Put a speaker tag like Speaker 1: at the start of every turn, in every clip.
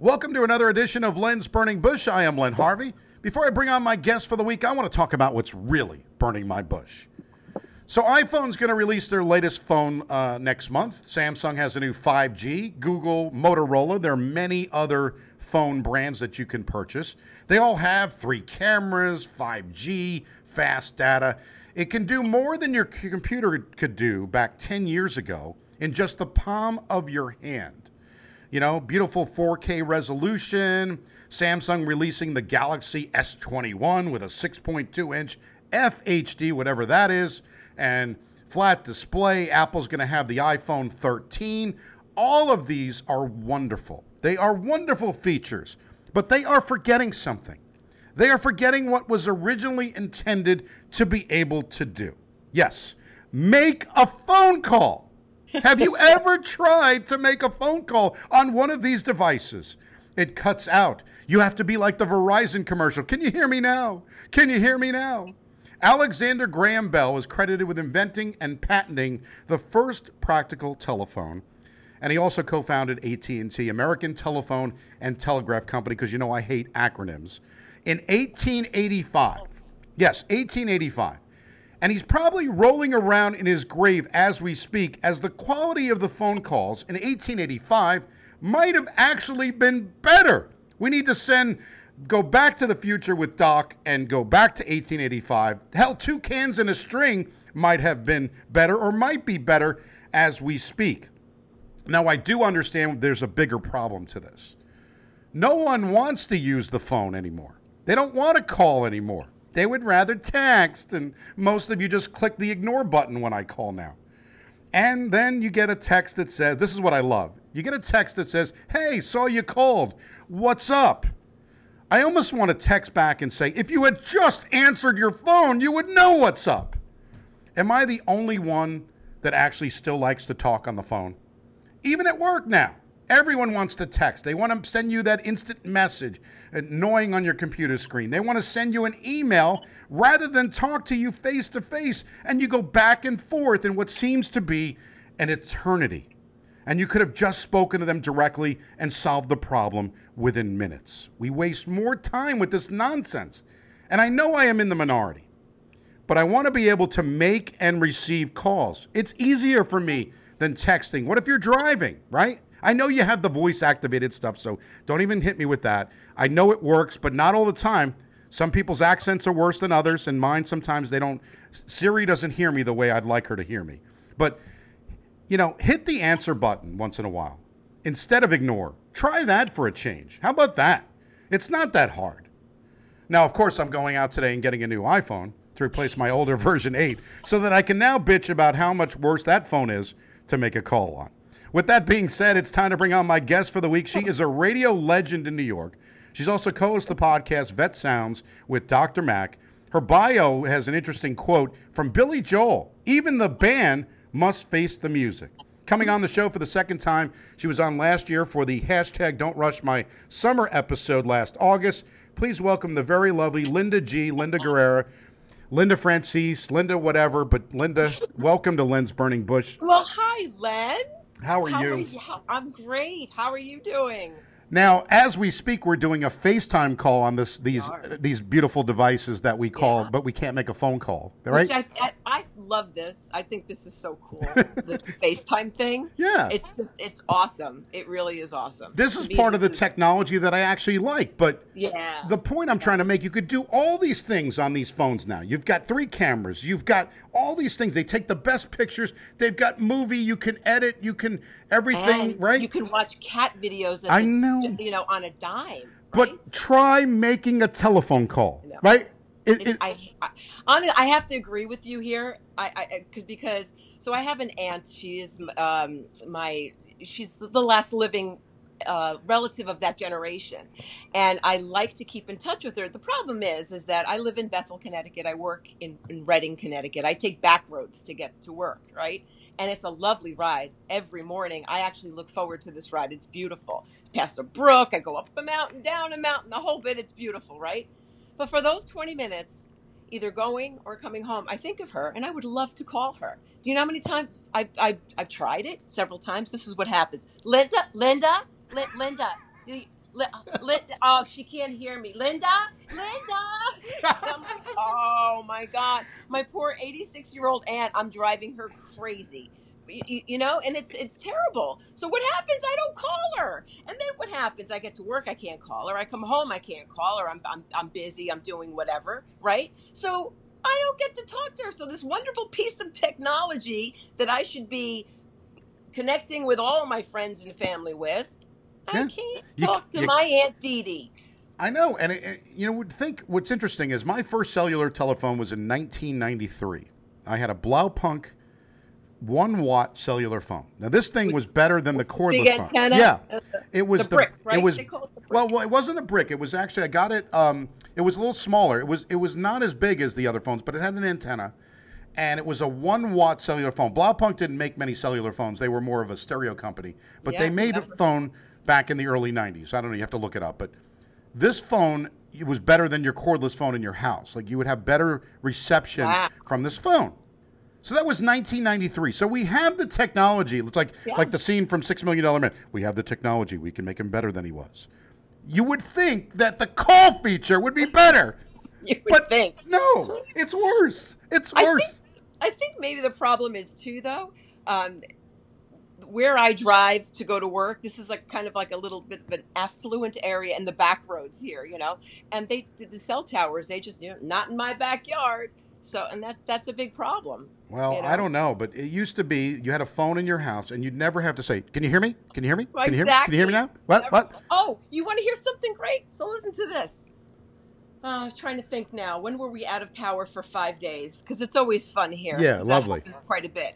Speaker 1: Welcome to another edition of Len's Burning Bush. I am Len Harvey. Before I bring on my guest for the week, I want to talk about what's really burning my bush. So, iPhone's going to release their latest phone uh, next month. Samsung has a new 5G, Google, Motorola. There are many other phone brands that you can purchase. They all have three cameras, 5G, fast data. It can do more than your computer could do back 10 years ago in just the palm of your hand. You know, beautiful 4K resolution. Samsung releasing the Galaxy S21 with a 6.2 inch FHD, whatever that is, and flat display. Apple's going to have the iPhone 13. All of these are wonderful. They are wonderful features, but they are forgetting something. They are forgetting what was originally intended to be able to do. Yes, make a phone call. Have you ever tried to make a phone call on one of these devices? It cuts out. You have to be like the Verizon commercial. Can you hear me now? Can you hear me now? Alexander Graham Bell was credited with inventing and patenting the first practical telephone. And he also co-founded AT&T, American Telephone and Telegraph Company because you know I hate acronyms. In 1885. Yes, 1885 and he's probably rolling around in his grave as we speak, as the quality of the phone calls in 1885 might have actually been better. We need to send, go back to the future with Doc and go back to 1885. Hell, two cans and a string might have been better or might be better as we speak. Now, I do understand there's a bigger problem to this. No one wants to use the phone anymore. They don't want to call anymore. They would rather text, and most of you just click the ignore button when I call now. And then you get a text that says, This is what I love. You get a text that says, Hey, saw you called. What's up? I almost want to text back and say, If you had just answered your phone, you would know what's up. Am I the only one that actually still likes to talk on the phone? Even at work now. Everyone wants to text. They want to send you that instant message, uh, annoying on your computer screen. They want to send you an email rather than talk to you face to face, and you go back and forth in what seems to be an eternity. And you could have just spoken to them directly and solved the problem within minutes. We waste more time with this nonsense. And I know I am in the minority, but I want to be able to make and receive calls. It's easier for me than texting. What if you're driving, right? I know you have the voice activated stuff, so don't even hit me with that. I know it works, but not all the time. Some people's accents are worse than others, and mine sometimes they don't. Siri doesn't hear me the way I'd like her to hear me. But, you know, hit the answer button once in a while instead of ignore. Try that for a change. How about that? It's not that hard. Now, of course, I'm going out today and getting a new iPhone to replace my older version 8 so that I can now bitch about how much worse that phone is to make a call on. With that being said, it's time to bring on my guest for the week. She is a radio legend in New York. She's also co host the podcast Vet Sounds with Dr. Mac. Her bio has an interesting quote from Billy Joel Even the band must face the music. Coming on the show for the second time, she was on last year for the hashtag Don't Rush My Summer episode last August. Please welcome the very lovely Linda G. Linda Guerrera. Linda Francis, Linda whatever, but Linda, welcome to Len's Burning Bush.
Speaker 2: Well, hi, Len.
Speaker 1: How are
Speaker 2: How
Speaker 1: you?
Speaker 2: are you? I'm great. How are you doing?
Speaker 1: Now, as we speak, we're doing a FaceTime call on this these these beautiful devices that we call,
Speaker 2: Yeah.
Speaker 1: but we can't make a phone call, right?
Speaker 2: Which I, I I love this. I think this is so cool. the FaceTime thing.
Speaker 1: yeah.
Speaker 2: It's just it's awesome. It really is awesome.
Speaker 1: This is part of the technology that I actually like, but
Speaker 2: Yeah.
Speaker 1: the point I'm trying to make, you could do all these things on these phones now. You've got three cameras, you've got all these things. They take the best pictures. They've got movie, you can edit, you can everything,
Speaker 2: and
Speaker 1: right?
Speaker 2: You can watch cat videos.
Speaker 1: I
Speaker 2: the-
Speaker 1: know.
Speaker 2: You know, on a dime.
Speaker 1: but
Speaker 2: right?
Speaker 1: try making a telephone call, right? It-
Speaker 2: It- I, I honestly, I have to agree with you here. I, I, I 'cause- because so I have an aunt. She is um, my she's the last living uh, relative of that generation, and I like to keep in touch with her. The problem is, is that I live in Bethel, Connecticut. I work in, in Reading, Connecticut. I take back roads to get to work, right? And it's a lovely ride every morning. I actually look forward to this ride. It's beautiful. Past a brook, I go up a mountain, down a mountain, the whole bit. It's beautiful, right? But for those 20 minutes, either going or coming home, I think of her and I would love to call her. Do you know how many times I, I, I've tried it? Several times. This is what happens. Linda, Linda, Lin- Linda, Li- uh, oh, she can't hear me. Linda, Linda. Like, oh my god, my poor 86 year old aunt. I'm driving her crazy. You, you know, and it's it's terrible. So what happens? I don't call her, and then what happens? I get to work, I can't call her. I come home, I can't call her. I'm I'm, I'm busy. I'm doing whatever, right? So I don't get to talk to her. So this wonderful piece of technology that I should be connecting with all my friends and family with, I can't
Speaker 1: You-
Speaker 2: talk to
Speaker 1: you-
Speaker 2: my aunt Dee Dee.
Speaker 1: I know, and it, it- you know, would think what's interesting is my first cellular telephone was in 1993. I had a Blaupunkt one watt cellular phone. Now this thing was better than the cordless phone.
Speaker 2: antenna?
Speaker 1: Yeah,
Speaker 2: Uh,
Speaker 1: it was
Speaker 2: the brick, right?
Speaker 1: It was
Speaker 2: it the brick.
Speaker 1: well, well, it wasn't a brick. It was actually I got it. Um, it was a little smaller. It was it was not as big as the other phones, but it had an antenna, and it was a one watt cellular phone. Blaupunkt didn't make many cellular phones. They were more of a stereo company, but
Speaker 2: Yeah,
Speaker 1: they made a phone back in the early 90s. I don't know. You have to look it up, but this phone it was better than your cordless phone in your house. Like you would have better reception
Speaker 2: Wow.
Speaker 1: from this phone. So that was 1993. So we have the technology. It's like
Speaker 2: Yeah.
Speaker 1: like the scene from Six Million Dollar Man. We have the technology. We can make him better than he was. You would think that the call feature would be better,
Speaker 2: You would
Speaker 1: but
Speaker 2: think.
Speaker 1: no, it's worse. It's
Speaker 2: I
Speaker 1: worse.
Speaker 2: think, I think maybe the problem is too, though. Um, where I drive to go to work, this is like kind of like a little bit of an affluent area in the back roads here, you know. And they did the cell towers. They just, you know, not in my backyard. So, and that that's a big problem.
Speaker 1: Well,
Speaker 2: you
Speaker 1: I don't know, but it used to be you had a phone in your house and you'd never have to say, "Can you hear me? Can you hear me?
Speaker 2: Well,
Speaker 1: Can you hear me? Can you hear me now? What?
Speaker 2: Never-
Speaker 1: What?"
Speaker 2: Oh, you want to hear something great? So listen to this. Uh, I was trying to think now. When were we out of power for five days? Because it's always fun here.
Speaker 1: Yeah,
Speaker 2: 'cause that
Speaker 1: lovely.
Speaker 2: happens quite a bit.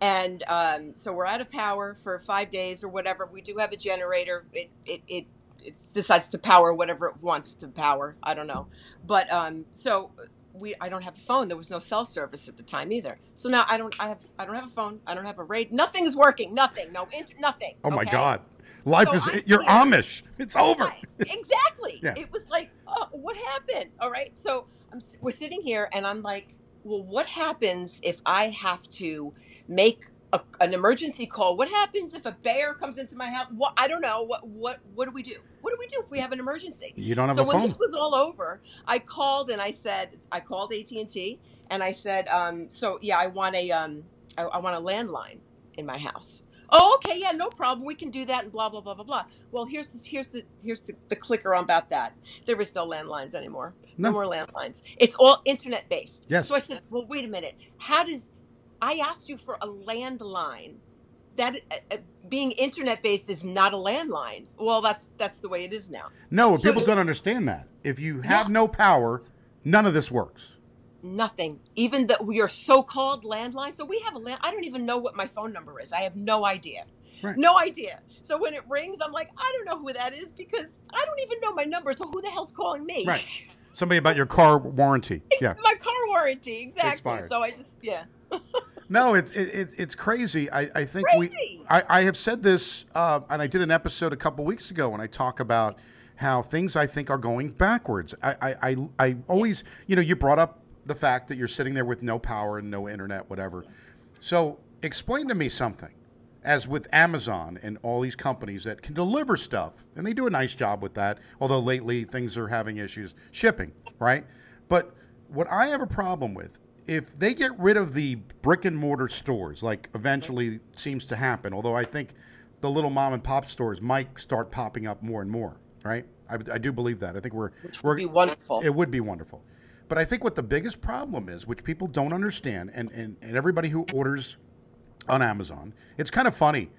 Speaker 2: And um, so we're out of power for five days or whatever. We do have a generator. It it it, it decides to power whatever it wants to power. I don't know. But um, so we I don't have a phone. There was no cell service at the time either. So now I don't I have I don't have a phone. I don't have a radio. Nothing is working. Nothing. No inter- nothing.
Speaker 1: Oh my
Speaker 2: okay?
Speaker 1: God, life
Speaker 2: So
Speaker 1: is
Speaker 2: I
Speaker 1: you're
Speaker 2: can't-
Speaker 1: Amish. It's over.
Speaker 2: Right, exactly.
Speaker 1: Yeah.
Speaker 2: It was like, oh, what happened? All right. So I'm, we're sitting here, and I'm like, well, what happens if I have to make a, an emergency call? What happens if a bear comes into my house? What I don't know. What what what do we do? What do we do if we have an emergency?
Speaker 1: You don't have
Speaker 2: so
Speaker 1: a
Speaker 2: when this was all over, I called and I said, I called AT and T, and I said, um, so yeah, I want a um, I, I want a landline in my house. Oh, okay, yeah, no problem. We can do that, and blah blah blah blah blah. Well, here's the, here's the here's the, the clicker on about that. There is no landlines anymore. No,
Speaker 1: No.
Speaker 2: more landlines. It's all internet based.
Speaker 1: Yes.
Speaker 2: So I said, well, wait a minute. How does I asked you for a landline? That uh, uh, being internet based is not a landline. Well, that's that's the way it is now.
Speaker 1: No,
Speaker 2: So-
Speaker 1: people don't understand that. If you have
Speaker 2: Yeah.
Speaker 1: no power, none of this works.
Speaker 2: Nothing. Even that we are so-called landline. So we have a land. I don't even know what my phone number is. I have no idea.
Speaker 1: Right.
Speaker 2: No idea. So when it rings, I'm like, I don't know who that is because I don't even know my number. So who the hell's calling me?
Speaker 1: Right. Somebody about your car warranty.
Speaker 2: It's
Speaker 1: Yeah.
Speaker 2: my car warranty. Exactly.
Speaker 1: Expired.
Speaker 2: So I just yeah.
Speaker 1: No, it's it, it, it's crazy. I, I think
Speaker 2: Crazy.
Speaker 1: we. I, I have said this, uh, and I did an episode a couple weeks ago when I talk about how things I think are going backwards. I, I, I, I always, you know, you brought up the fact that you're sitting there with no power and no internet, whatever. So explain to me something. As with Amazon and all these companies that can deliver stuff, and they do a nice job with that, although lately things are having issues shipping, right? But what I have a problem with, if they get rid of the brick and mortar stores, like eventually seems to happen, although I think the little mom and pop stores might start popping up more and more, right? I, I do believe that. I think we're
Speaker 2: Which
Speaker 1: we're
Speaker 2: would be wonderful.
Speaker 1: it would be wonderful. But I think what the biggest problem is, which people don't understand, and, and, and everybody who orders on Amazon, it's kind of funny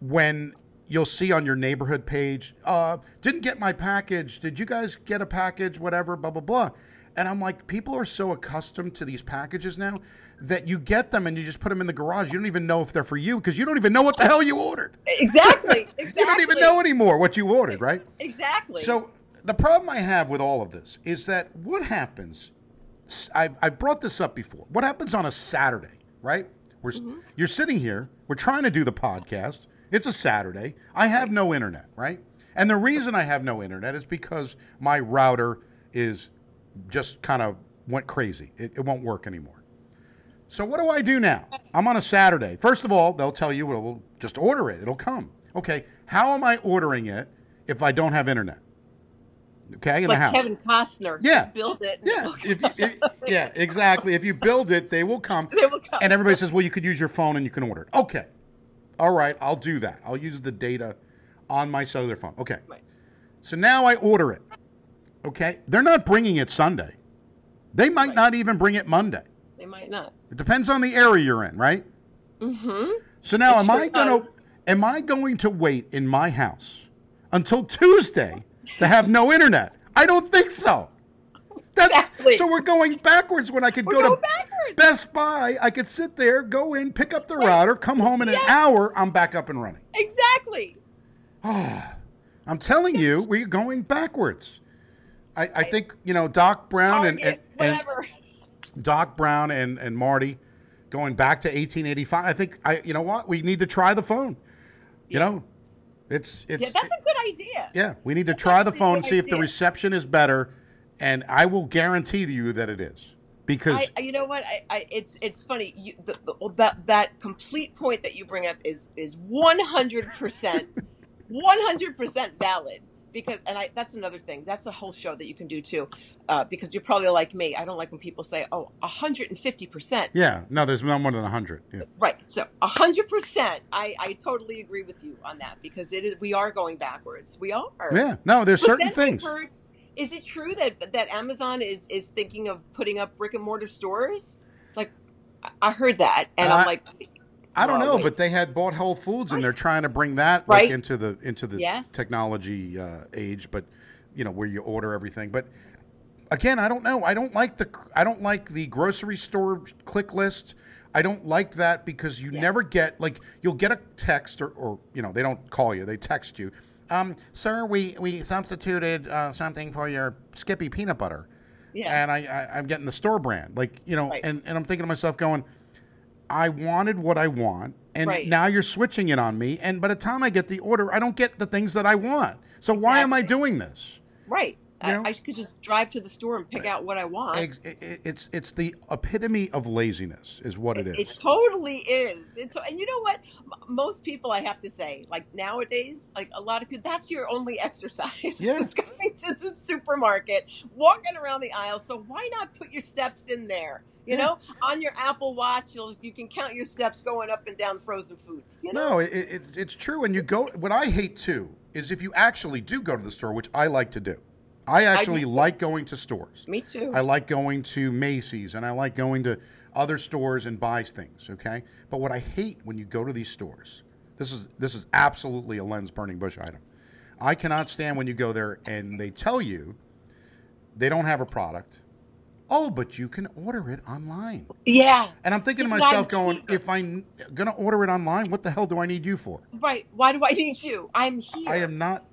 Speaker 1: when you'll see on your neighborhood page, uh, didn't get my package. Did you guys get a package? Whatever, blah, blah, blah. And I'm like, people are so accustomed to these packages now that you get them and you just put them in the garage. You don't even know if they're for you because you don't even know what the hell you ordered.
Speaker 2: exactly. Exactly.
Speaker 1: You don't even know anymore what you ordered, right?
Speaker 2: Exactly.
Speaker 1: So the problem I have with all of this is that what happens? I I brought this up before. What happens on a Saturday, right? We're mm-hmm. you're sitting here. We're trying to do the podcast. It's a Saturday. I have no internet, right? And the reason I have no internet is because my router is just kind of went crazy. It, it won't work anymore. So what do I do now? I'm on a Saturday. First of all, they'll tell you, well, just order it. It'll come. Okay. How am I ordering it if I don't have internet. Okay,
Speaker 2: It's
Speaker 1: in
Speaker 2: like
Speaker 1: the house.
Speaker 2: Kevin Costner.
Speaker 1: Yeah.
Speaker 2: Just build it.
Speaker 1: yeah, if you, if, yeah, exactly. If you build it, they will come.
Speaker 2: They will come.
Speaker 1: And everybody says, "Well, you could use your phone and you can order it." Okay, all right, I'll do that. I'll use the data on my cellular phone. Okay,
Speaker 2: Right.
Speaker 1: so now I order it. Okay, they're not bringing it Sunday. They might
Speaker 2: Right.
Speaker 1: not even bring it Monday.
Speaker 2: They might not.
Speaker 1: It depends on the area you're in, right?
Speaker 2: Mm-hmm.
Speaker 1: So now,
Speaker 2: It
Speaker 1: am
Speaker 2: sure
Speaker 1: I gonna
Speaker 2: does.
Speaker 1: am I going to wait in my house until Tuesday to have no internet? I don't think so. That's
Speaker 2: Exactly.
Speaker 1: so we're going backwards when I could
Speaker 2: We're
Speaker 1: go to
Speaker 2: backwards.
Speaker 1: Best Buy. I could sit there, go in, pick up the
Speaker 2: Right.
Speaker 1: router, come home in an hour. I'm back up and running.
Speaker 2: Exactly.
Speaker 1: I'm telling you, we're going backwards. I, I think you know Doc Brown and, and, and
Speaker 2: whatever.
Speaker 1: Doc Brown and, and Marty going back to 1885. I think I you know what we need to try the phone. You know, it's it's
Speaker 2: yeah, that's a good idea.
Speaker 1: yeah. We need to try the phone,
Speaker 2: good
Speaker 1: see if the reception is better, and I will guarantee you that it is because
Speaker 2: I, you know what? I, I, it's it's funny. You, the, the, oh, that that complete point that you bring up is is one hundred percent, one hundred percent valid. Because and I that's another thing. That's a whole show that you can do too. Uh, because you're probably like me. I don't like when people say, "Oh, hundred and fifty percent."
Speaker 1: yeah, no, there's no more than hundred. Yeah.
Speaker 2: Right. So hundred percent. I I totally agree with you on that because it is, we are going backwards. We are.
Speaker 1: yeah, no, there's certain things.
Speaker 2: Heard- is it true that that Amazon is is thinking of putting up brick and mortar stores? Like, I- I heard that, and
Speaker 1: Uh,
Speaker 2: I'm like,
Speaker 1: I don't know, but they had bought Whole Foods, and they're trying to bring that like into the into the
Speaker 2: Yes.
Speaker 1: technology uh, age. But you know where you order everything. But again, I don't know. I don't like the I don't like the grocery store click list. I don't like that because you
Speaker 2: Yeah.
Speaker 1: never get like you'll get a text or, or you know they don't call you they text you. Um, sir, we we substituted uh, something for your Skippy peanut butter
Speaker 2: yeah,
Speaker 1: and I, I I'm getting the store brand. Like you know,
Speaker 2: Right.
Speaker 1: and, and I'm thinking to myself, going, I wanted what I want, and
Speaker 2: Right.
Speaker 1: now you're switching it on me. And by the time I get the order, I don't get the things that I want. So why am I doing this?
Speaker 2: right.
Speaker 1: you know?
Speaker 2: I, I could just drive to the store and pick out what I want.
Speaker 1: Ex- i- i- It's it's the epitome of laziness, is what it is.
Speaker 2: It totally is. It to- and you know what? M- Most people, I have to say, like nowadays, like a lot of people, that's your only exercise.
Speaker 1: Yeah.
Speaker 2: is going to the supermarket, walking around the aisle. So why not put your steps in there? You know, on your Apple Watch, you'll you can count your steps going up and down frozen foods. You know,
Speaker 1: No, it, it, it's true. And you go. What I hate too is if you actually do go to the store, which I like to do. I actually
Speaker 2: do.
Speaker 1: like going to stores.
Speaker 2: me too.
Speaker 1: I like going to Macy's and I like going to other stores and buy things, okay? But what I hate when you go to these stores, this is this is absolutely a lens burning bush item. I cannot stand when you go there and they tell you they don't have a product. Oh, but you can order it online.
Speaker 2: yeah,
Speaker 1: And I'm thinking to myself going, if I'm going to order it online, what the hell do I need you for?
Speaker 2: right. Why do I need you? I'm here.
Speaker 1: I am not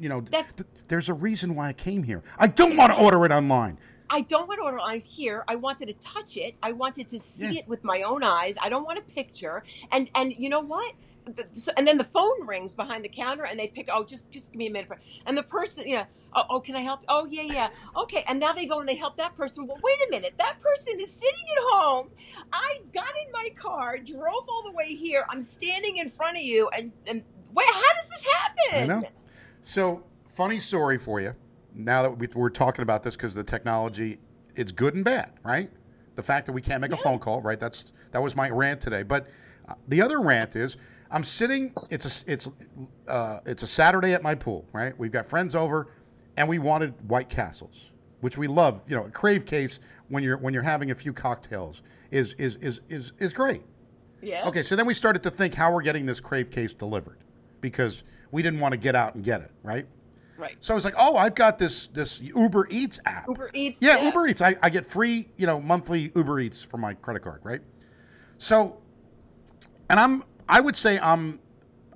Speaker 1: you know,
Speaker 2: That's-
Speaker 1: th- there's a reason why I came here. I don't want to order it online.
Speaker 2: I don't want to order. I'm here. I wanted to touch it. I wanted to see
Speaker 1: Yeah.
Speaker 2: it with my own eyes. I don't want a picture. And and you know what? The, so, and then the phone rings behind the counter, and they pick. Oh, just just give me a minute. And the person, yeah. Oh, oh, can I help? Oh, yeah, yeah. Okay. And now they go and they help that person. Well, wait a minute. That person is sitting at home. I got in my car, drove all the way here. I'm standing in front of you, and and wait, how does this happen?
Speaker 1: I know. So, funny story for you. Now that we- we're talking about this, because the technology, it's good and bad, right? The fact that we can't make a phone call, right? That's that was my rant today. But uh, the other rant is, I'm sitting. It's a it's uh, it's a Saturday at my pool, right? We've got friends over, and we wanted White Castles, which we love. You know, a crave case when you're when you're having a few cocktails is is is is is great.
Speaker 2: Yeah.
Speaker 1: Okay, so then we started to think how we're getting this crave case delivered because we didn't want to get out and get it, right?
Speaker 2: Right.
Speaker 1: So I was like, oh, I've got this this Uber Eats app.
Speaker 2: Uber Eats.
Speaker 1: yeah, Uber Eats. I, I get free, you know, monthly Uber Eats for my credit card, right? So, and I'm I would say I'm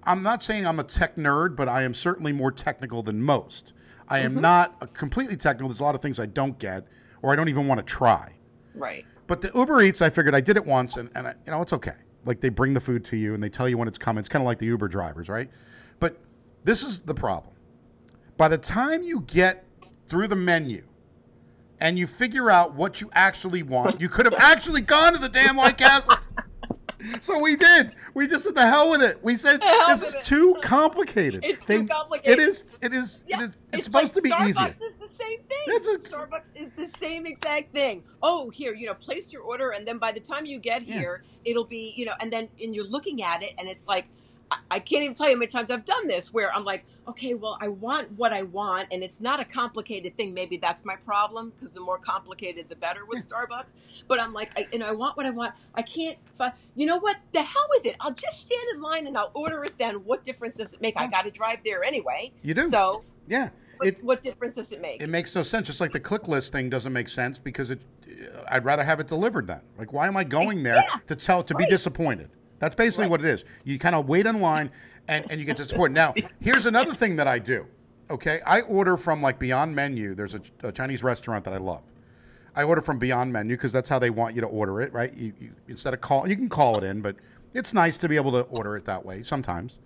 Speaker 1: I'm not saying I'm a tech nerd, but I am certainly more technical than most. I am mm-hmm. not a completely technical. There's a lot of things I don't get or I don't even want to try.
Speaker 2: Right.
Speaker 1: But the Uber Eats, I figured I did it once, and, and I, you know it's okay. Like they bring the food to you and they tell you when it's coming. It's kind of like the Uber drivers, right? But this is the problem. By the time you get through the menu and you figure out what you actually want, you could have actually gone to the damn White Castles. So we did. We just said the hell with it. We said this is
Speaker 2: it."
Speaker 1: too complicated.
Speaker 2: It's
Speaker 1: They-
Speaker 2: too complicated.
Speaker 1: It is. It is.
Speaker 2: Yeah,
Speaker 1: it is. It's,
Speaker 2: it's
Speaker 1: supposed
Speaker 2: like
Speaker 1: to be
Speaker 2: Starbucks
Speaker 1: easier.
Speaker 2: is the same thing.
Speaker 1: A-
Speaker 2: Starbucks is the same exact thing. Oh, here, you know, place your order, and then by the time you get
Speaker 1: Yeah.
Speaker 2: here, it'll be, you know, and then and you're looking at it, and it's like, I, can't even tell you how many times I've done this, where I'm like, okay, well, I want what I want, and it's not a complicated thing. Maybe that's my problem because the more complicated, the better with Starbucks. But I'm like, I, and I want what I want. I can't. Fi- you know what? The hell with it. I'll just stand in line and I'll order it. Then what difference does it make? I got to drive there anyway.
Speaker 1: You do.
Speaker 2: So
Speaker 1: yeah.
Speaker 2: what,
Speaker 1: It
Speaker 2: what difference does it make?
Speaker 1: it makes no sense. Just like the click list thing doesn't make sense because it. I'd rather have it delivered then. Like, why am I going there
Speaker 2: Yeah.
Speaker 1: to tell to be disappointed? That's basically
Speaker 2: Right.
Speaker 1: what it is. You kind of wait in line and, and you get to support. Now, here's another thing that I do. Okay, I order from like Beyond Menu. There's a, a Chinese restaurant that I love. I order from Beyond Menu because that's how they want you to order it, right? You, you instead of call, you can call it in, but it's nice to be able to order it that way sometimes.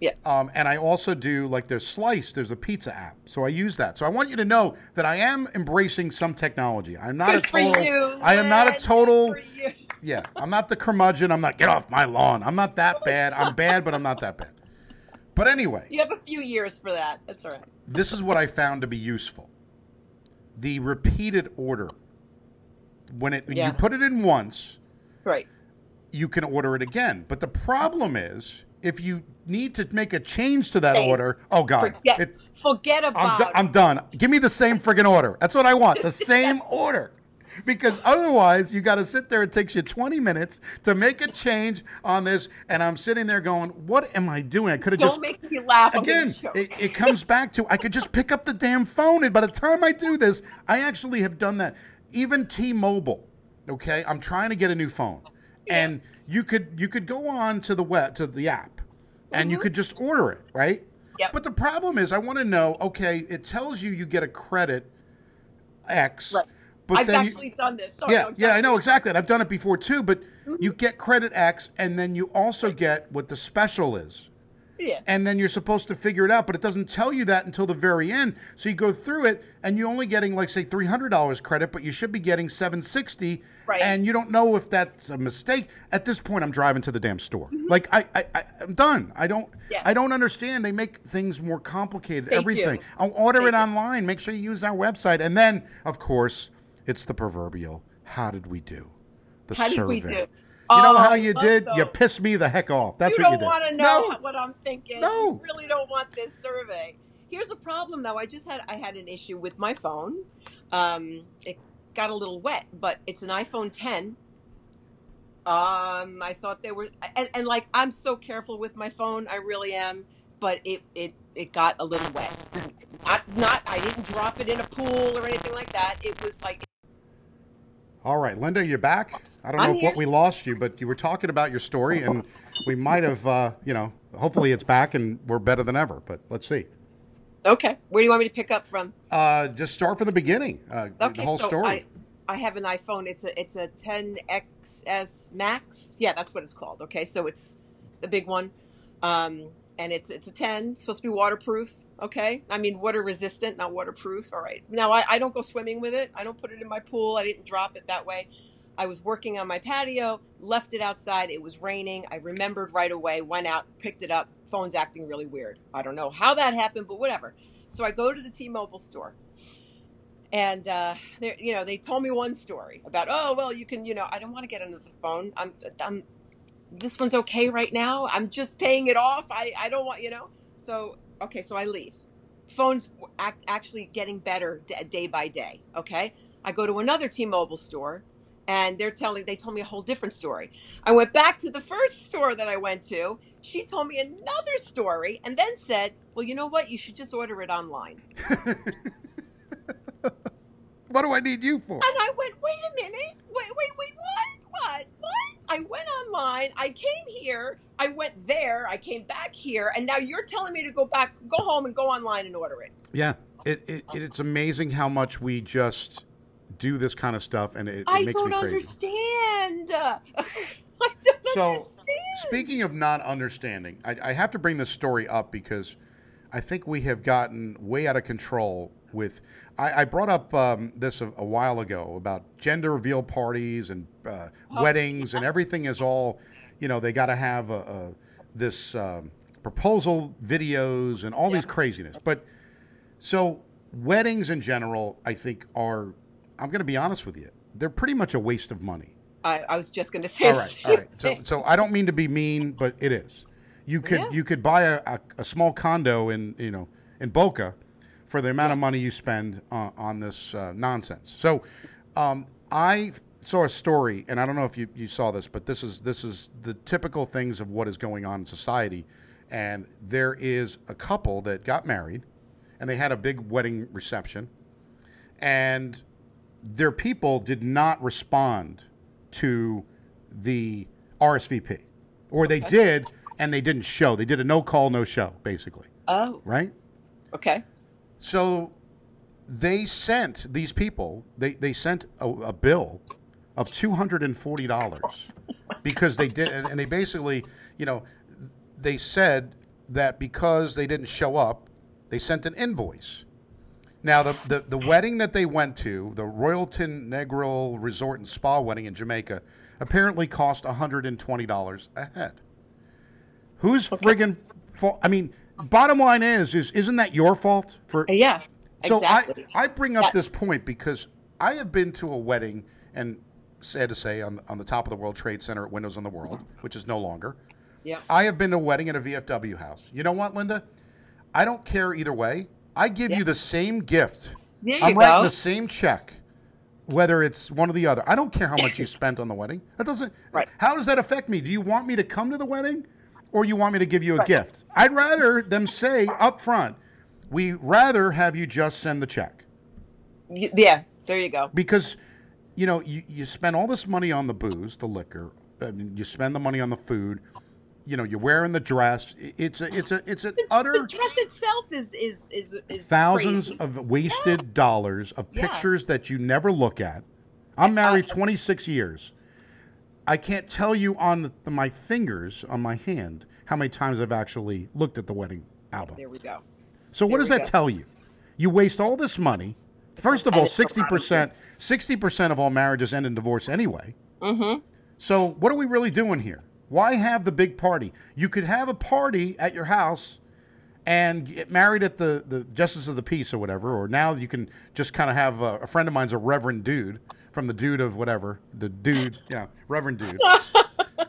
Speaker 2: Yeah.
Speaker 1: Um, and I also do like there's Slice, there's a pizza app, so I use that. So I want you to know that I am embracing some technology. I'm not
Speaker 2: Good
Speaker 1: a total.
Speaker 2: you.
Speaker 1: I am not a total.
Speaker 2: Good for you.
Speaker 1: Yeah, I'm not the curmudgeon. I'm not get off my lawn. I'm not that bad. I'm bad, but I'm not that bad. But anyway,
Speaker 2: You have a few years for that. That's all right.
Speaker 1: this is what I found to be useful. The repeated order. When it when
Speaker 2: Yeah.
Speaker 1: you put it in once,
Speaker 2: Right.
Speaker 1: you can order it again. But the problem is if you need to make a change to that
Speaker 2: Hey,
Speaker 1: order, oh god,
Speaker 2: Forget,
Speaker 1: it,
Speaker 2: forget
Speaker 1: I'm,
Speaker 2: about
Speaker 1: do- I'm done. Give me the same friggin' order. That's what I want. The same order. Because otherwise, you got to sit there. It takes you 20 minutes to make a change on this. And I'm sitting there going, what am I doing? I could have
Speaker 2: Don't
Speaker 1: just.
Speaker 2: make me laugh.
Speaker 1: Again, it, it comes back to I could just pick up the damn phone. And by the time I do this, I actually have done that. Even T Mobile, okay? I'm trying to get a new phone. And you could you could go on to the web to the app and you could just order it, right?
Speaker 2: Mm-hmm. Yep.
Speaker 1: But the problem is I want to know, okay, it tells you you get a credit X.
Speaker 2: Right.
Speaker 1: But
Speaker 2: I've
Speaker 1: then you-
Speaker 2: actually done this. So
Speaker 1: yeah, yeah, I know
Speaker 2: exactly.
Speaker 1: And I've done it before too, but
Speaker 2: Mm-hmm.
Speaker 1: you get credit X and then you also get what the special is
Speaker 2: Yeah.
Speaker 1: and then you're supposed to figure it out, but it doesn't tell you that until the very end. So you go through it, and you're only getting like say three hundred dollars credit, but you should be getting seven sixty,
Speaker 2: Right.
Speaker 1: and you don't know if that's a mistake. At this point, I'm driving to the damn store. Like I, I, I I'm done. I don't,
Speaker 2: Mm-hmm. Yeah.
Speaker 1: I don't understand. They make things more complicated.
Speaker 2: They
Speaker 1: everything.
Speaker 2: do.
Speaker 1: I'll order
Speaker 2: They
Speaker 1: it
Speaker 2: do.
Speaker 1: online. Make sure you use our website, and then of course it's the proverbial. How did we do? The
Speaker 2: How did
Speaker 1: survey.
Speaker 2: we do?
Speaker 1: You know
Speaker 2: Oh,
Speaker 1: how you did? You pissed me the heck off. That's
Speaker 2: you
Speaker 1: what you
Speaker 2: don't want to know
Speaker 1: No.
Speaker 2: what I'm thinking.
Speaker 1: No.
Speaker 2: You really don't want this survey. Here's a problem though. I just had I had an issue with my phone. Um, it got a little wet, but it's an iPhone 10. Um, I thought they were, and, and like I'm so careful with my phone, I really am. But it it it got a little wet. Not not I didn't drop it in a pool or anything like that. It was like
Speaker 1: All right, Linda, you're back? I don't know
Speaker 2: I'm
Speaker 1: if what we lost you, but you were talking about your story, and we might have, uh, you know, hopefully it's back and we're better than ever. But let's see.
Speaker 2: okay. Where do you want me to pick up from?
Speaker 1: Uh, just start from the beginning. Uh,
Speaker 2: Okay,
Speaker 1: the whole
Speaker 2: so
Speaker 1: story.
Speaker 2: I, I have an iPhone. It's a it's a 10XS Max. Yeah, that's what it's called. Okay, so it's the big one, um, and it's it's a 10. It's supposed to be waterproof. Okay, I mean water resistant, not waterproof. All right. Now I, I don't go swimming with it. I don't put it in my pool. I didn't drop it that way. I was working on my patio, left it outside. It was raining. I remembered right away. Went out, picked it up. Phone's acting really weird. I don't know how that happened, but whatever. So I go to the T-Mobile store and uh, they, you know, they told me one story about, oh well, you can, you know, I don't want to get another phone. I'm, I'm, this one's okay right now. I'm just paying it off. I, I don't want, you know. So okay, so I leave. Phones act, actually getting better day by day. Okay, I go to another T-Mobile store, and they're telling, they told me a whole different story. I went back to the first store that I went to. She told me another story, and then said, well, you know what? You should just order it online.
Speaker 1: what do I need you for?
Speaker 2: And I went, wait a minute, wait, wait, wait, what, what, what? I went online, I came here, I went there, I came back here, and now you're telling me to go back, go home and go online and order it.
Speaker 1: Yeah, it, it, it's amazing how much we just do this kind of stuff, and it, it
Speaker 2: I
Speaker 1: makes
Speaker 2: don't
Speaker 1: me crazy.
Speaker 2: understand. I don't
Speaker 1: So,
Speaker 2: understand.
Speaker 1: Speaking of not understanding, I, I have to bring this story up because I think we have gotten way out of control with. I, I brought up um, this a, a while ago about gender reveal parties and uh,
Speaker 2: Oh,
Speaker 1: weddings, and everything is all, you know, they got to have a, a, this um, proposal videos and all these craziness. But so weddings in general, I think are. I'm going to be honest with you. They're pretty much a waste of money.
Speaker 2: I, I was just going to say.
Speaker 1: All right, all right. So, so I don't mean to be mean, but it is. You could
Speaker 2: Yeah.
Speaker 1: you could buy a, a, a small condo in you know in Boca for the amount of money you spend uh, on this uh, nonsense. So, um, I saw a story, and I don't know if you, you saw this, but this is this is the typical things of what is going on in society. And there is a couple that got married, and they had a big wedding reception, and their people did not respond to the RSVP, or they did and they didn't show. They did a no call, no show, basically,
Speaker 2: oh,
Speaker 1: right?
Speaker 2: okay.
Speaker 1: So they sent these people. They they sent a, a bill of two hundred and forty dollars because they did, and, and they basically, you know, they said that because they didn't show up, they sent an invoice. Now the, the the wedding that they went to, the Royalton Negril Resort and Spa wedding in Jamaica, apparently cost hundred and twenty dollars a head. Who's friggin' fault? I mean, bottom line is, is isn't that your fault for uh,
Speaker 2: Yeah.
Speaker 1: so
Speaker 2: exactly.
Speaker 1: I, I bring up
Speaker 2: That-
Speaker 1: this point because I have been to a wedding and sad to say on, on the top of the World Trade Center at Windows on the World, which is no longer.
Speaker 2: yeah.
Speaker 1: I have been to a wedding at a VFW house. You know what, Linda? I don't care either way. I give
Speaker 2: Yeah.
Speaker 1: you the same gift.
Speaker 2: There
Speaker 1: I'm writing
Speaker 2: go.
Speaker 1: the same check, whether it's one or the other. I don't care how much you spent on the wedding. That doesn't.
Speaker 2: Right.
Speaker 1: How does that affect me? Do you want me to come to the wedding, or you want me to give you a gift? I'd rather them say up front, we rather have you just send the check
Speaker 2: yeah. There you go.
Speaker 1: because you know you, you spend all this money on the booze the liquor I mean, you spend the money on the food you know you're wearing the dress it's a it's a it's an utter
Speaker 2: The dress itself is is is is
Speaker 1: thousands
Speaker 2: crazy.
Speaker 1: of wasted dollars of
Speaker 2: Yeah.
Speaker 1: pictures that you never look at i'm married 26 years i can't tell you on the, my fingers on my hand how many times i've actually looked at the wedding album
Speaker 2: There we go.
Speaker 1: so what does that
Speaker 2: go.
Speaker 1: tell you? You waste all this money. First of all, sixty percent, sixty percent of all marriages end in divorce anyway.
Speaker 2: Mm-hmm.
Speaker 1: So what are we really doing here? Why have the big party? You could have a party at your house and get married at the, the Justice of the Peace or whatever, or now you can just kind of have a, a friend of mine's a Reverend Dude from the Dude of whatever, the Dude, yeah, Reverend Dude.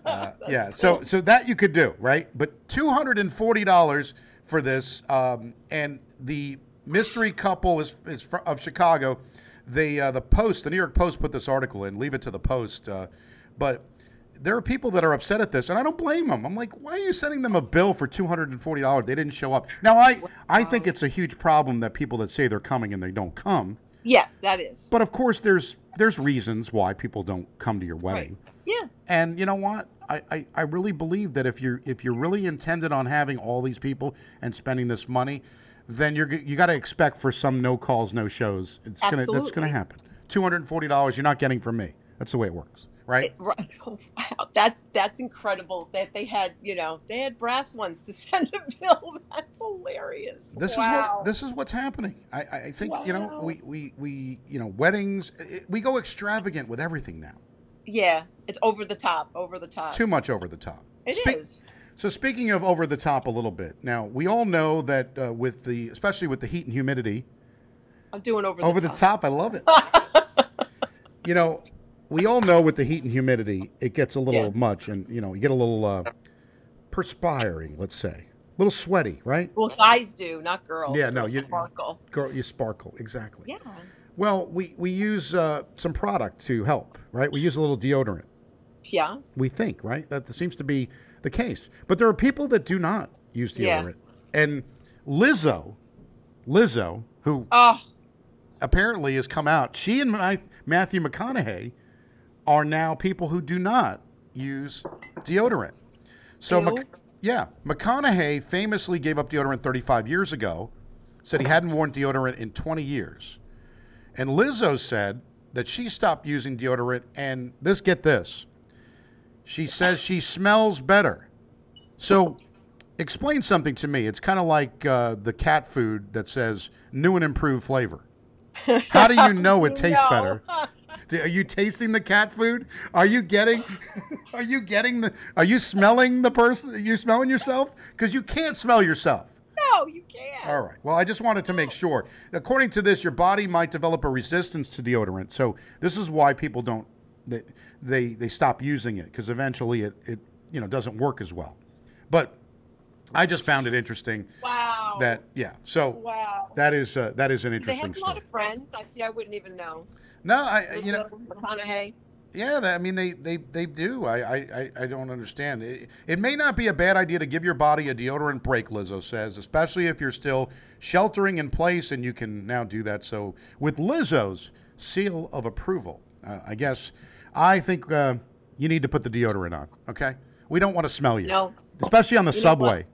Speaker 1: Uh, yeah, so so that you could do, right? But two hundred and forty dollars for this, um, and the mystery couple is, is fr- of Chicago. They uh, the Post, the New York Post, put this article in. Leave it to the Post, uh, but there are people that are upset at this, and I don't blame them. I'm like, why are you sending them a bill for two hundred and forty dollars? They didn't show up. Now, I I think it's a huge problem that people that say they're coming and they don't come.
Speaker 2: Yes, that is.
Speaker 1: But of course, there's there's reasons why people don't come to your wedding.
Speaker 2: Yeah.
Speaker 1: And you know what? I, I, I really believe that if you're if you're really intended on having all these people and spending this money, then you're you got to expect for some no calls, no shows. It's gonna that's gonna happen. Two hundred and forty dollars you're not getting from me. That's the way it works, right?
Speaker 2: Right. Oh, wow, that's that's incredible that they had you know they had brass ones to send a bill. That's hilarious.
Speaker 1: This
Speaker 2: wow.
Speaker 1: is what this is what's happening. I, I think you know we, we, we you know weddings it, we go extravagant with everything now.
Speaker 2: yeah, it's over the top, over the top.
Speaker 1: Too much over the top.
Speaker 2: It
Speaker 1: Speak-
Speaker 2: is.
Speaker 1: So speaking of over the top a little bit, now we all know that uh, with the especially with the heat and humidity,
Speaker 2: I'm doing over the
Speaker 1: over the
Speaker 2: top.
Speaker 1: top, I love it. you know, we all know with the heat and humidity, it gets a little
Speaker 2: Yeah.
Speaker 1: much, and you know, you get a little uh, perspiring, let's say, a little sweaty, right?
Speaker 2: Well, guys do, not girls.
Speaker 1: Yeah, no, you-
Speaker 2: sparkle.
Speaker 1: Girl, you sparkle exactly.
Speaker 2: Yeah.
Speaker 1: Well, we we use uh, some product to help, right? We use a little deodorant.
Speaker 2: Yeah.
Speaker 1: We think, right? That seems to be the case. But there are people that do not use
Speaker 2: Yeah.
Speaker 1: deodorant. And Lizzo, Lizzo, who
Speaker 2: Oh,
Speaker 1: apparently has come out, she and Ma- Matthew McConaughey are now people who do not use deodorant. So, Mc- yeah, McConaughey famously gave up deodorant 35 years ago, said he hadn't worn deodorant in 20 years. And Lizzo said that she stopped using deodorant, and this, get this, she says she smells better. So, explain something to me. It's kind of like uh, the cat food that says new and improved flavor. How do you know it tastes
Speaker 2: no.
Speaker 1: better? Are you tasting the cat food? Are you getting? Are you getting the? Are you smelling the person? You're smelling yourself because you can't smell yourself.
Speaker 2: No, you can't.
Speaker 1: All right. Well, I just wanted to make sure. According to this, your body might develop a resistance to deodorant. So this is why people don't they they, they stop using it because eventually it, it you know doesn't work as well. But I just found it interesting
Speaker 2: Wow.
Speaker 1: that yeah. So
Speaker 2: Wow.
Speaker 1: that is uh, that is an interesting.
Speaker 2: They have a lot of friends. I see. I wouldn't even know.
Speaker 1: No, I you know
Speaker 2: McConaughey.
Speaker 1: Yeah, that, I mean they they, they do. I, I, I- I don't understand. It, it may not be a bad idea to give your body a deodorant break, Lizzo says, especially if you're still sheltering in place, and you can now do that. So with Lizzo's seal of approval, uh, I guess I think uh, you need to put the deodorant on. Okay, we don't want to smell you,
Speaker 2: No.
Speaker 1: especially on the
Speaker 2: You
Speaker 1: subway.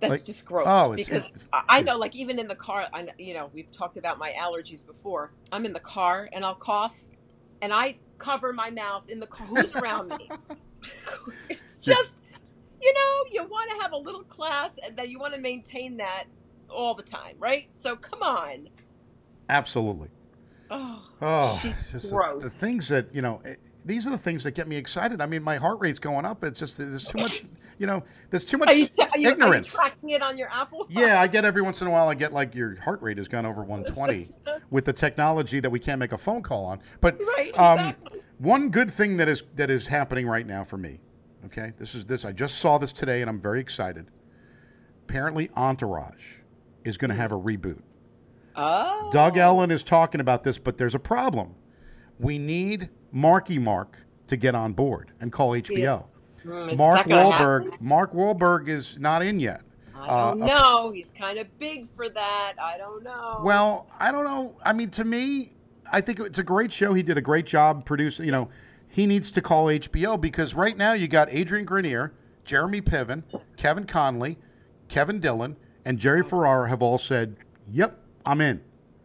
Speaker 2: That's
Speaker 1: Like-
Speaker 2: just gross.
Speaker 1: oh, it's-
Speaker 2: because
Speaker 1: it's-
Speaker 2: I I know, like even in the car, I, you know, we've talked about my allergies before. I'm in the car and I'll cough, and I cover my mouth in the car. Who's around me? it's just, you know, you want to have a little class, and then you want to maintain that all the time, right? So come on.
Speaker 1: Absolutely.
Speaker 2: Oh,
Speaker 1: Oh, the,
Speaker 2: gross.
Speaker 1: the things that you know. eh, These are the things that get me excited. I mean, my heart rate's going up. It's just there's too much. You know, there's too much
Speaker 2: Are you, are, you, are you
Speaker 1: ignorance.
Speaker 2: tracking it on your Apple?
Speaker 1: Yeah, I get every once in a while. I get like your heart rate has gone over 120 with the technology that we can't make a phone call on. But
Speaker 2: Right,
Speaker 1: um, one good thing that is that is happening right now for me. Okay, this is this. I just saw this today, and I'm very excited. Apparently, Entourage is going to have a reboot.
Speaker 2: Oh.
Speaker 1: Doug Ellin is talking about this, but there's a problem. We need Marky Mark to get on board and call HBO.
Speaker 2: Mm,
Speaker 1: Mark Wahlberg. Mark Wahlberg is not in yet.
Speaker 2: I
Speaker 1: Uh,
Speaker 2: don't
Speaker 1: a-
Speaker 2: know. He's kind of big for that. I don't know.
Speaker 1: Well, I don't know. I mean, to me, I think it's a great show. He did a great job producing. You know, he needs to call HBO because right now you got Adrian Grenier, Jeremy Piven, Kevin Connolly, Kevin Dillon, and Jerry Ferrara have all said, "Yep, I'm in.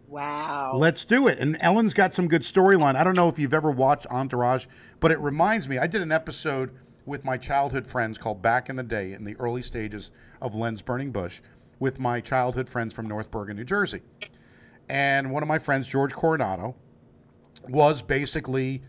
Speaker 2: wow.
Speaker 1: Let's do it." And Ellin's got some good storyline. I don't know if you've ever watched Entourage, but it reminds me. I did an episode with my childhood friends called Back in the Day in the early stages of Len's Burning Bush with my childhood friends from North Bergen, New Jersey and one of my friends, George Coronado, was basically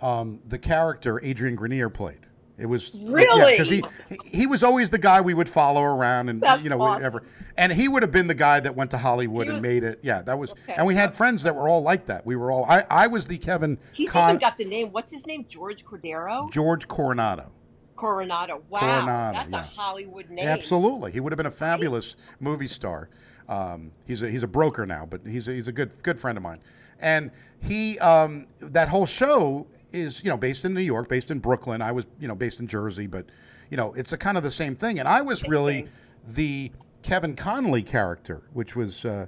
Speaker 1: um, the character Adrian Grenier played. It was
Speaker 2: Really?
Speaker 1: because he he was always the guy we would follow around and
Speaker 2: That's
Speaker 1: you know
Speaker 2: awesome.
Speaker 1: whatever. And he would have been the guy that went to Hollywood
Speaker 2: He
Speaker 1: and made it. Yeah, that was.
Speaker 2: Okay.
Speaker 1: And we had friends that were all like that. We were all. I I was the Kevin
Speaker 2: He's
Speaker 1: Con-
Speaker 2: even got the name. What's his name? George Cordero?
Speaker 1: George Coronado.
Speaker 2: Coronado. Wow.
Speaker 1: Coronado,
Speaker 2: That's
Speaker 1: yeah.
Speaker 2: a Hollywood name.
Speaker 1: Absolutely, he would have been a fabulous movie star. Um, he's a he's a broker now, but he's a, he's a good good friend of mine. And he um, that whole show is you know based in New York, based in Brooklyn. I was you know based in Jersey, but you know it's a kind of the same thing. And I was really
Speaker 2: thing.
Speaker 1: the Kevin Connolly character, which was. Uh,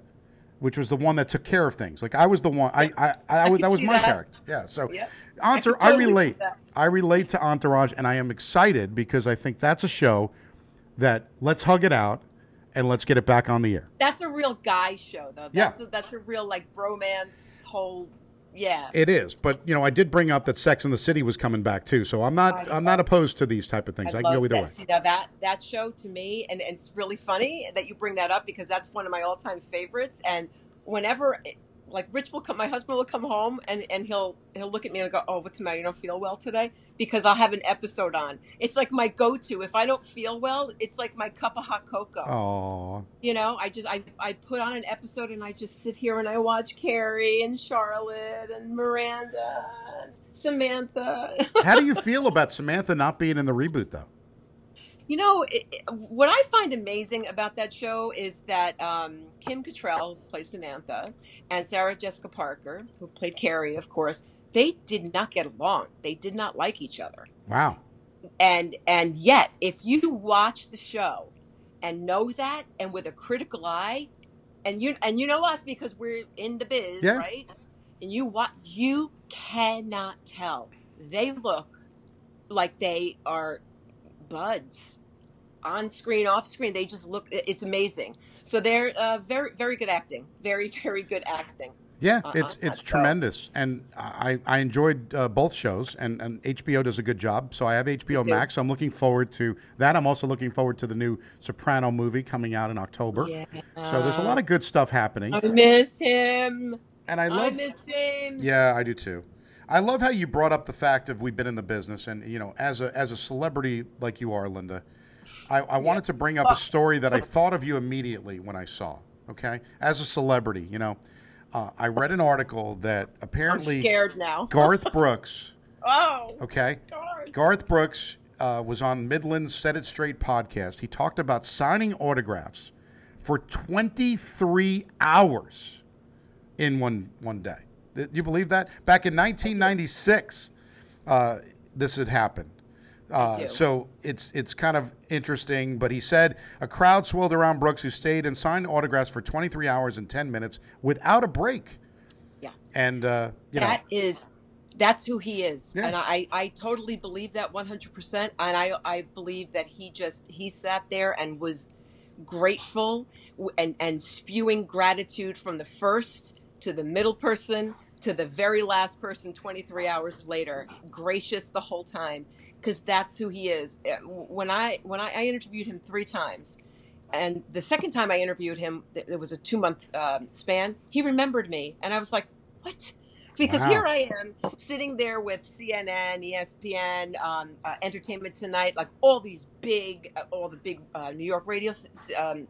Speaker 1: which was the one that took care of things. Like I was the one. I I, I, was
Speaker 2: can
Speaker 1: that was my
Speaker 2: that.
Speaker 1: character. Yeah. So,
Speaker 2: Yeah.
Speaker 1: Entour-
Speaker 2: I
Speaker 1: I,
Speaker 2: totally see
Speaker 1: relate. I relate to Entourage, and I am excited because I think that's a show that let's hug it out and let's get it back on the air.
Speaker 2: That's a real guy show, though.
Speaker 1: Yeah.
Speaker 2: That's a, that's a real like bromance whole. Yeah.
Speaker 1: It is, but you know, I did bring up that Sex in the City was coming back too, so I'm not
Speaker 2: I
Speaker 1: I'm not opposed to these type of things. I, can go either
Speaker 2: that.
Speaker 1: way.
Speaker 2: See now that that show to me, and, and it's really funny that you bring that up because that's one of my all time favorites. And whenever, like Rich will come, my husband will come home and, and he'll he'll look at me and go, "Oh, what's the matter? You don't feel well today?" Because I'll have an episode on. It's like my go to. If I don't feel well, it's like my cup of hot cocoa.
Speaker 1: Oh,
Speaker 2: You know, I just I, I put on an episode and I just sit here and I watch Carrie and Charlotte and Miranda and Samantha.
Speaker 1: how do you feel about Samantha not being in the reboot though?
Speaker 2: You know, it, it- what I find amazing about that show is that um, Kim Cattrall, who plays Samantha, and Sarah Jessica Parker, who played Carrie, of course, they did not get along. They did not like each other.
Speaker 1: Wow.
Speaker 2: And and yet, if you watch the show and know that, and with a critical eye, and you and you know us because we're in the biz,
Speaker 1: Yeah.
Speaker 2: right? And you what you cannot tell. They look like they are buds on screen, off screen. They just look. It's amazing. So they're uh, very very good acting. Very very good acting.
Speaker 1: Yeah,
Speaker 2: Uh-uh,
Speaker 1: it's it's
Speaker 2: so-
Speaker 1: tremendous, and I I enjoyed uh, both shows, and, and HBO does a good job. So I have HBO. Max. So I'm looking forward to that. I'm also looking forward to the new Soprano movie coming out in October.
Speaker 2: Yeah.
Speaker 1: So there's a lot of good stuff happening,
Speaker 2: I miss him.
Speaker 1: and I
Speaker 2: I,
Speaker 1: love.
Speaker 2: miss James.
Speaker 1: Yeah, I do too. I love how you brought up the fact of we've been in the business, and you know, as a as a celebrity like you are, Linda, I, I wanted to bring up a story that I thought of you immediately when I saw. Okay, as a celebrity, you know, uh, I read an article that
Speaker 2: I'm
Speaker 1: apparently
Speaker 2: scared now.
Speaker 1: Garth Brooks.
Speaker 2: Oh,
Speaker 1: Okay,
Speaker 2: God.
Speaker 1: Garth Brooks uh, was on Midland's Set It Straight podcast. He talked about signing autographs for 23 hours in one one day. You believe that? Back in 1996, uh, this had happened. Uh, so it's it's kind of interesting, but he said a crowd swelled around Brooks, who stayed and signed autographs for 23 hours and 10 minutes without a break.
Speaker 2: Yeah.
Speaker 1: And uh, you know,
Speaker 2: is that's who he is, and I, I totally believe that one hundred percent. And I, I believe that he just he sat there and was grateful and and spewing gratitude from the first to the middle person to the very last person 23 hours later gracious the whole time because that's who he is Uh, when i when I, I interviewed him three times and the second time i interviewed him it was a two month um, span he remembered me and i was like what because
Speaker 1: Wow.
Speaker 2: here i am sitting there with cnn espn um, uh, entertainment tonight like all these big uh, all the big uh, new york radio um,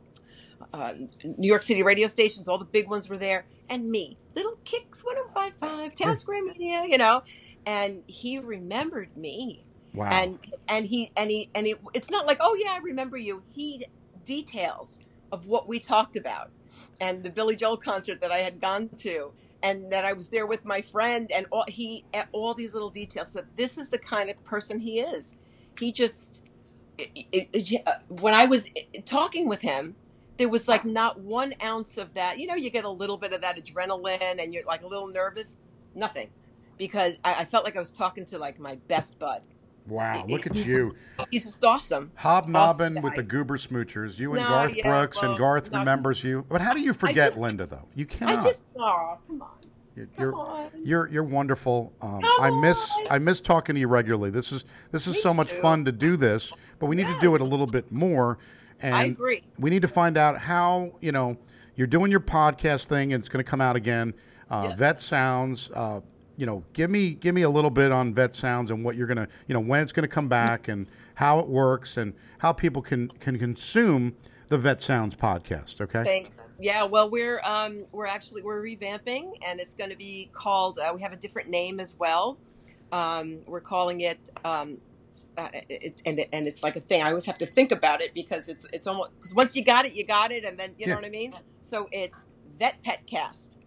Speaker 2: uh, New York City radio stations, all the big ones were there, and me, Little Kicks 1055, Town Square Media, you know, and he remembered me,
Speaker 1: wow.
Speaker 2: and and he and he and he, it's not like oh yeah I remember you. He details of what we talked about, and the Billy Joel concert that I had gone to, and that I was there with my friend, and all he all these little details. So this is the kind of person he is. He just it- it- when I was talking with him, there was like not one ounce of that. You know, you get a little bit of that adrenaline and you're like a little nervous. Nothing. Because I, I felt like I was talking to like my best bud.
Speaker 1: wow. Look at
Speaker 2: He's
Speaker 1: you.
Speaker 2: just- He's just awesome.
Speaker 1: Hobnobbing
Speaker 2: Awesome
Speaker 1: with the. Goober Smoochers. You and
Speaker 2: No,
Speaker 1: Garth
Speaker 2: yeah,
Speaker 1: Brooks, and Garth
Speaker 2: no,
Speaker 1: remembers you. But how do you forget
Speaker 2: just-
Speaker 1: Linda, though? You cannot.
Speaker 2: I just, oh, come on.
Speaker 1: You're you're,
Speaker 2: on.
Speaker 1: you're you're wonderful. Um, I miss
Speaker 2: on.
Speaker 1: I miss talking to you regularly. This is this is so much fun to do this, but we need to do it a little bit more. And
Speaker 2: I agree.
Speaker 1: we need to find out how you know you're doing your podcast thing, and it's going to come out again. Uh,
Speaker 2: Yeah.
Speaker 1: Vet Sounds. Uh, you know, give me give me a little bit on Vet Sounds and what you're gonna, you know, when it's gonna come back and how it works and how people can can consume the Vet Sounds podcast. Okay.
Speaker 2: Thanks. Yeah, well, we're um, we're actually we're revamping, and it's going to be called. Uh, we have a different name as well. Um, we're calling it. Um, it's and it, and it's like a thing. I always have to think about it because it's it's almost because once you got it, you got it, and then you know
Speaker 1: Yeah.
Speaker 2: what I mean. So it's Vet Pet Cast.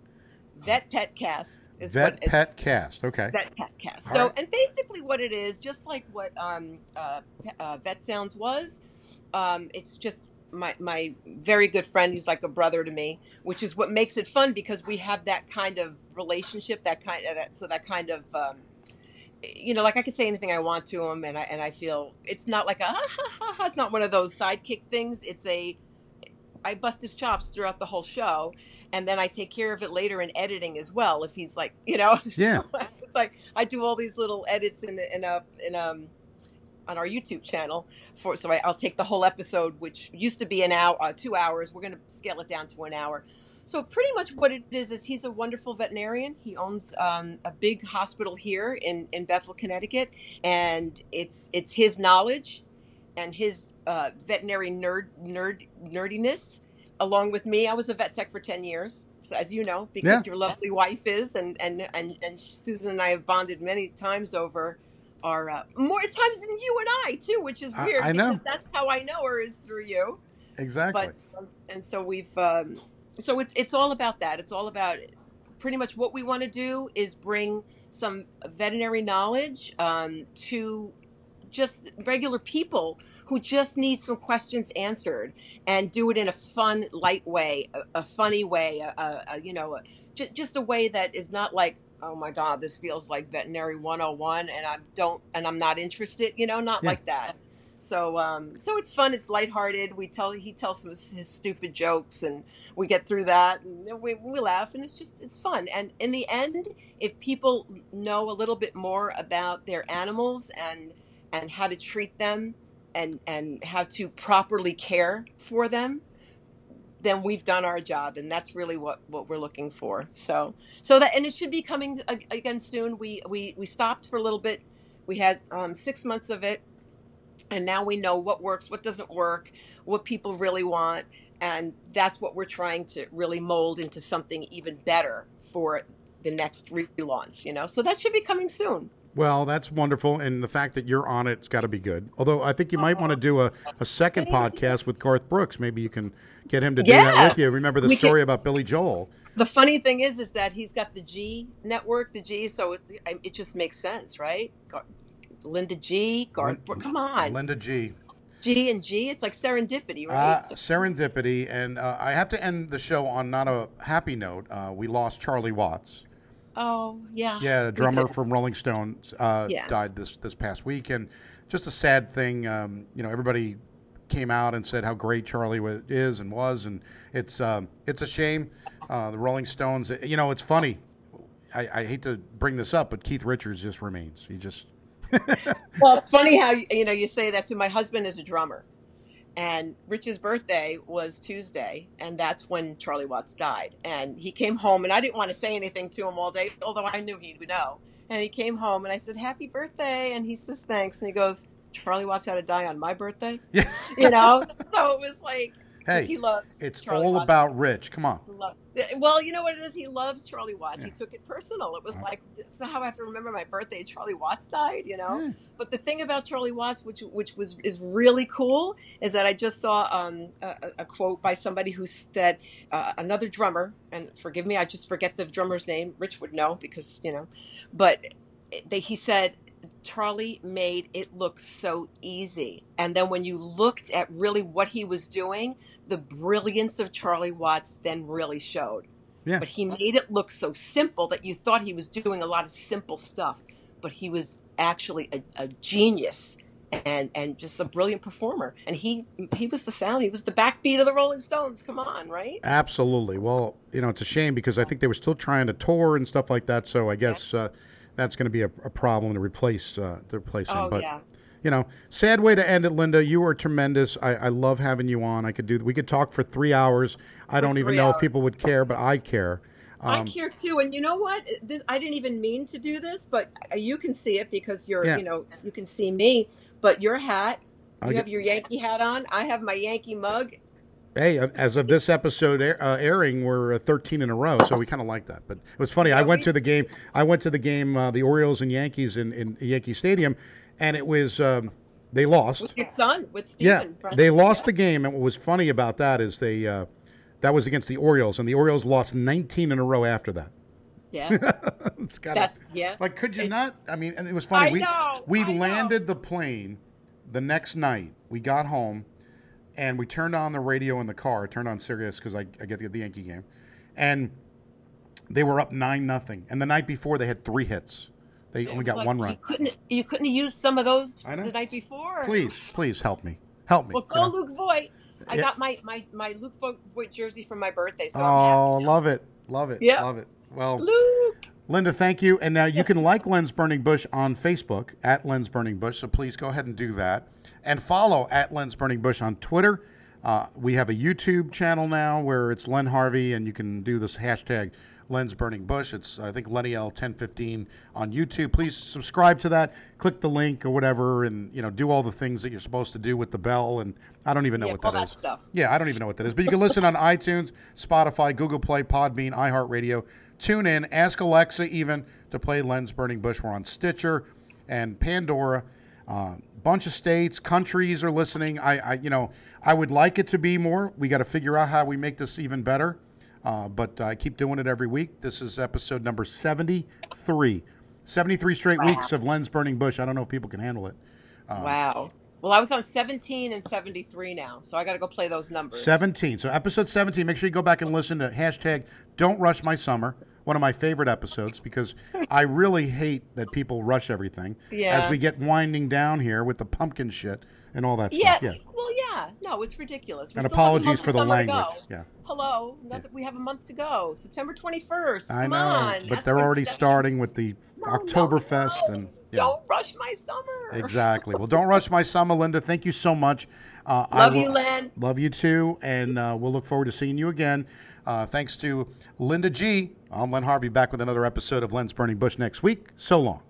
Speaker 2: Vet Pet Cast is
Speaker 1: Vet
Speaker 2: what
Speaker 1: Pet Cast. Okay.
Speaker 2: Vet Pet Cast.
Speaker 1: All
Speaker 2: So,
Speaker 1: right.
Speaker 2: and basically, what it is, just like what um, uh, uh, Vet Sounds was, um, it's just my my very good friend. He's like a brother to me, which is what makes it fun because we have that kind of relationship, that kind of that. So that kind of. Um, you know, like I could say anything I want to him, and I and I feel it's not like a ha ha ha. It's not one of those sidekick things. It's a I bust his chops throughout the whole show, and then I take care of it later in editing as well. If he's like, you know,
Speaker 1: Yeah.
Speaker 2: So it's like I do all these little edits in in a in um on our YouTube channel for so I, I'll take the whole episode, which used to be an hour, uh, two hours. We're going to scale it down to an hour. So pretty much what it is is he's a wonderful veterinarian. He owns um, a big hospital here in in Bethel, Connecticut, and it's it's his knowledge and his uh, veterinary nerd nerd nerdiness along with me. I was a vet tech for ten years, so as you know, because
Speaker 1: Yeah.
Speaker 2: your lovely wife is, and and and and Susan and I have bonded many times over our uh, more times than you and I too, which is
Speaker 1: I-
Speaker 2: weird
Speaker 1: I know.
Speaker 2: because that's how I know her is through you.
Speaker 1: Exactly.
Speaker 2: But um, and so we've um, so it's it's all about that. It's all about pretty much what we want to do is bring some veterinary knowledge um, to just regular people who just need some questions answered and do it in a fun light way a, a funny way a, a, a you know j- just a way that is not like oh my god this feels like veterinary 101 and i don't and i'm not interested you know not
Speaker 1: Yeah.
Speaker 2: like that so um so it's fun it's lighthearted we tell he tells some his stupid jokes and we get through that and we, we laugh and it's just it's fun and in the end if people know a little bit more about their animals and and how to treat them and and how to properly care for them then we've done our job, and that's really what what we're looking for. So so that and it should be coming again soon. We we we stopped for a little bit. We had um, six months of it, and now we know what works, what doesn't work, what people really want, and that's what we're trying to really mold into something even better for the next relaunch. You know, so that should be coming soon.
Speaker 1: Well, that's wonderful, and the fact that you're on it's got to be good. Although I think you might want to do a, a second podcast with Garth Brooks. Maybe you can get him to do that with you. Remember the
Speaker 2: We can-
Speaker 1: story about Billy Joel?
Speaker 2: The funny thing is, is that he's got the G network, the G, so it, it just makes sense, right? Linda G, Garth, Brooks, come on,
Speaker 1: Linda G.
Speaker 2: G and G, it's like serendipity,
Speaker 1: Uh,
Speaker 2: right? So-
Speaker 1: serendipity, and uh, I have to end the show on not a happy note. Uh, we lost Charlie Watts.
Speaker 2: oh yeah,
Speaker 1: Yeah, a drummer from Rolling Stones uh,
Speaker 2: Yeah.
Speaker 1: died this this past week, and just a sad thing. Um, you know, everybody came out and said how great Charlie is and was, and it's um, it's a shame. Uh, the Rolling Stones. You know, it's funny. I, I hate to bring this up, but Keith Richards just remains. He just
Speaker 2: Well, it's funny how you know you say that too. My husband is a drummer, and Rich's birthday was Tuesday, and that's when Charlie Watts died. And he came home, and I didn't want to say anything to him all day, although I knew he would know. And he came home, and I said, "Happy birthday!" And he says, "Thanks." And he goes, "Charlie Watts had to die on my birthday,"
Speaker 1: yeah.
Speaker 2: you know. so it was like,
Speaker 1: Hey,
Speaker 2: he loves.
Speaker 1: it's
Speaker 2: Charlie
Speaker 1: all
Speaker 2: Watts.
Speaker 1: about Rich. Come on.
Speaker 2: Well, you know what it is? He loves Charlie Watts. He took it personal. It was
Speaker 1: Uh.
Speaker 2: like, so how I have to remember my birthday. Charlie Watts died, you know.
Speaker 1: Yeah.
Speaker 2: But the thing about Charlie Watts, which which was is really cool, is that I just saw um, a, a- a quote by somebody who said uh, another drummer, and forgive me, I just forget the drummer's name. Rich would know because you know, but they, he said Charlie made it look so easy. And then when you looked at really what he was doing, the brilliance of Charlie Watts then really showed.
Speaker 1: Yeah.
Speaker 2: But he made it look so simple that you thought he was doing a lot of simple stuff, but he was actually a, a genius and and just a brilliant performer. And he he was the sound, he was the backbeat of the Rolling Stones. Come on, right?
Speaker 1: Absolutely. Well, you know, it's a shame because I think they were still trying to tour and stuff like that. So I guess uh, that's going to be a, a problem to replace uh, to replace him.
Speaker 2: Oh
Speaker 1: but
Speaker 2: yeah.
Speaker 1: you know, sad way to end it, Linda. You are tremendous. I, I love having you on. I could do. We could talk for three hours. I don't even know if people would care, but I care.
Speaker 2: I
Speaker 1: Um,
Speaker 2: care too, and you know what? This I didn't even mean to do this, but you can see it because you're,
Speaker 1: Yeah.
Speaker 2: you know, you can see me. But your hat,
Speaker 1: I
Speaker 2: you
Speaker 1: get-
Speaker 2: have your Yankee hat on. I have my Yankee mug.
Speaker 1: Hey, uh, as of this episode air, uh, airing, we're uh, 13 in a row, so we kind of like that. But it was funny. I went
Speaker 2: we-
Speaker 1: to the game. I went to the game, uh, the Orioles and Yankees in, in Yankee Stadium, and it was um, they lost.
Speaker 2: With your son, with
Speaker 1: Yeah,
Speaker 2: Stephen. right?
Speaker 1: they lost
Speaker 2: Yeah.
Speaker 1: the game, and what was funny about that is they uh, that was against the Orioles, and the Orioles lost 19 in a row after that.
Speaker 2: Yeah,
Speaker 1: it's got
Speaker 2: that's yeah.
Speaker 1: like, could you
Speaker 2: it's-
Speaker 1: not? I mean, and it was funny.
Speaker 2: I
Speaker 1: we
Speaker 2: know,
Speaker 1: we
Speaker 2: I know.
Speaker 1: landed the plane the next night. We got home, and we turned on the radio in the car. Turned on Sirius because I, I get the, the Yankee game, and they were up nine nothing. And the night before, they had three hits. They only got
Speaker 2: like
Speaker 1: one
Speaker 2: You
Speaker 1: run.
Speaker 2: couldn't you couldn't used some of those
Speaker 1: I know.
Speaker 2: the night before.
Speaker 1: Please, please help me. Help me.
Speaker 2: Well,
Speaker 1: you know?
Speaker 2: Luke Voit. I
Speaker 1: Yeah.
Speaker 2: got my my my Luke Voit, jersey for my birthday, so
Speaker 1: Oh, love it. Love it.
Speaker 2: Yeah.
Speaker 1: Love it. Well,
Speaker 2: Luke.
Speaker 1: Linda, thank you. And now you can like Lens Burning Bush on Facebook at Lens Burning Bush. So please go ahead and do that. And follow at Lens Burning Bush on Twitter. Uh, we have a YouTube channel now where it's Len Harvey, and you can do this hashtag Lens Burning Bush. It's, I think, Lenny L 1015 on YouTube. Please subscribe to that. Click the link or whatever, and you know, do all the things that you're supposed to do with the bell. And I don't even know
Speaker 2: Yeah,
Speaker 1: what
Speaker 2: all
Speaker 1: that
Speaker 2: that
Speaker 1: is.
Speaker 2: stuff.
Speaker 1: Yeah, I don't even know what that is. But you can listen on iTunes, Spotify, Google Play, Podbean, iHeartRadio. Tune in, ask Alexa even to play Lens Burning Bush. We're on Stitcher and Pandora. Uh, bunch of states, countries are listening. I, I, you know, I would like it to be more. We got to figure out how we make this even better. Uh, but I keep doing it every week. This is episode number 73. 73 straight weeks of Lens Burning Bush. I don't know if people can handle it. Um,
Speaker 2: wow. Well, I was on 17 and 73 now, so I got to go play those numbers.
Speaker 1: 17. So episode 17, make sure you go back and listen to hashtag don't rush my summer. One of my favorite episodes because I really hate that people rush everything.
Speaker 2: Yeah.
Speaker 1: As we get winding down here with the pumpkin shit. and all that
Speaker 2: Yeah,
Speaker 1: stuff. Yeah.
Speaker 2: well, yeah. No, it's ridiculous. We
Speaker 1: And
Speaker 2: still have a
Speaker 1: apologies for the language. Yeah.
Speaker 2: Hello, nothing, we have a month to go. September 21st.
Speaker 1: I
Speaker 2: Come
Speaker 1: know,
Speaker 2: on.
Speaker 1: but
Speaker 2: That's
Speaker 1: they're already starting with the
Speaker 2: No, no,
Speaker 1: Oktoberfest
Speaker 2: no.
Speaker 1: and yeah.
Speaker 2: Don't rush my summer.
Speaker 1: Exactly. Well, don't rush my summer, Linda. Thank you so much. Uh, I
Speaker 2: Love you,
Speaker 1: will-
Speaker 2: Len.
Speaker 1: Love you too, and uh, we'll look forward to seeing you again. Uh, thanks to Linda G. I'm Len Harvey, back with another episode of Len's Burning Bush next week. So long.